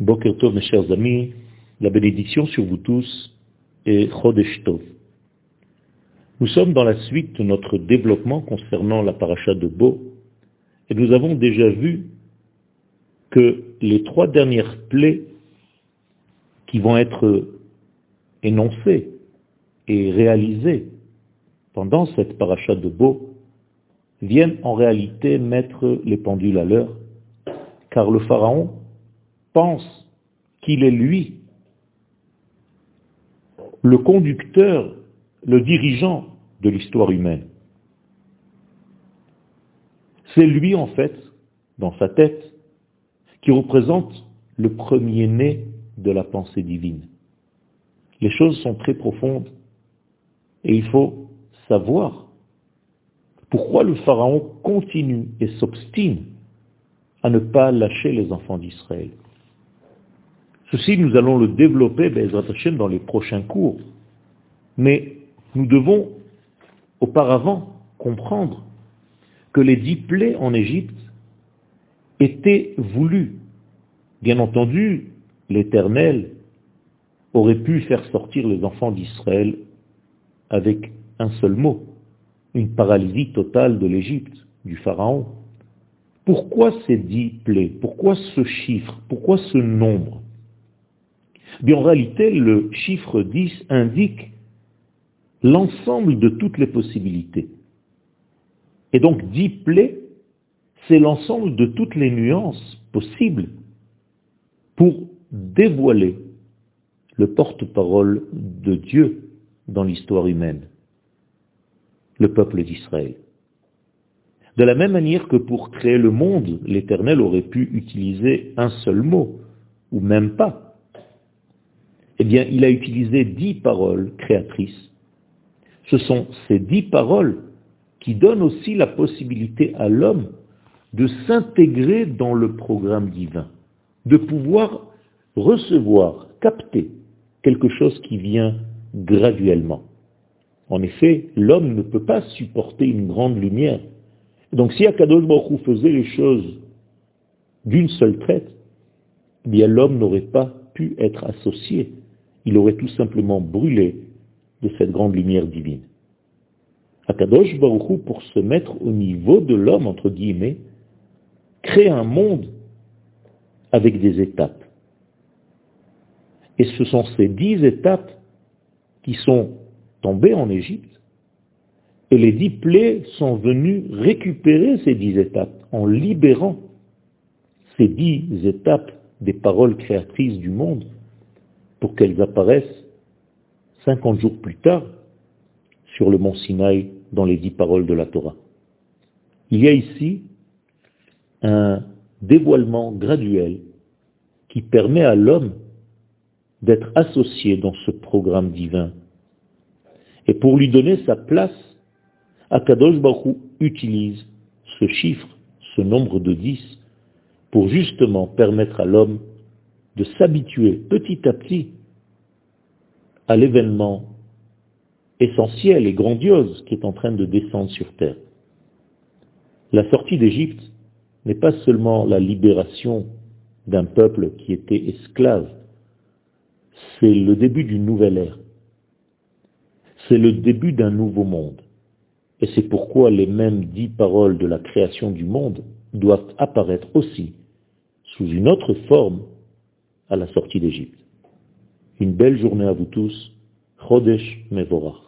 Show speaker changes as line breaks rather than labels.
Boker Tov, mes chers amis, la bénédiction sur vous tous est Chodesh Tov. Nous sommes dans la suite de notre développement concernant la paracha de Bo, et nous avons déjà vu que les trois dernières plaies qui vont être énoncées et réalisées pendant cette paracha de Bo viennent en réalité mettre les pendules à l'heure, car le Pharaon pense qu'il est lui le conducteur, le dirigeant de l'histoire humaine. C'est lui, en fait, dans sa tête, qui représente le premier-né de la pensée divine. Les choses sont très profondes et il faut savoir pourquoi le Pharaon continue et s'obstine à ne pas lâcher les enfants d'Israël. Ceci, nous allons le développer, dans les prochains cours. Mais nous devons auparavant comprendre que les dix plaies en Égypte étaient voulues. Bien entendu, l'Éternel aurait pu faire sortir les enfants d'Israël avec un seul mot, une paralysie totale de l'Égypte, du Pharaon. Pourquoi ces dix plaies? Pourquoi ce chiffre? Pourquoi ce nombre? Bien, en réalité, le chiffre 10 indique l'ensemble de toutes les possibilités. Et donc, 10 plaies, c'est l'ensemble de toutes les nuances possibles pour dévoiler le porte-parole de Dieu dans l'histoire humaine, le peuple d'Israël. De la même manière que pour créer le monde, l'Éternel aurait pu utiliser un seul mot, ou même pas eh bien, il a utilisé dix paroles créatrices. Ce sont ces dix paroles qui donnent aussi la possibilité à l'homme de s'intégrer dans le programme divin, de pouvoir recevoir, capter quelque chose qui vient graduellement. En effet, l'homme ne peut pas supporter une grande lumière. Donc si Akadosh Baruch faisait les choses d'une seule traite, eh bien l'homme n'aurait pas pu être associé il aurait tout simplement brûlé de cette grande lumière divine. Akadosh Baruchou, pour se mettre au niveau de l'homme, entre guillemets, crée un monde avec des étapes. Et ce sont ces dix étapes qui sont tombées en Égypte, et les dix plaies sont venues récupérer ces dix étapes en libérant ces dix étapes des paroles créatrices du monde pour qu'elles apparaissent 50 jours plus tard sur le mont Sinaï dans les dix paroles de la Torah. Il y a ici un dévoilement graduel qui permet à l'homme d'être associé dans ce programme divin. Et pour lui donner sa place, Akadosh Baruch utilise ce chiffre, ce nombre de dix, pour justement permettre à l'homme de s'habituer petit à petit à l'événement essentiel et grandiose qui est en train de descendre sur terre. La sortie d'Égypte n'est pas seulement la libération d'un peuple qui était esclave, c'est le début d'une nouvelle ère. C'est le début d'un nouveau monde. Et c'est pourquoi les mêmes dix paroles de la création du monde doivent apparaître aussi sous une autre forme à la sortie d'Égypte. Une belle journée à vous tous. Chodesh Mevorach.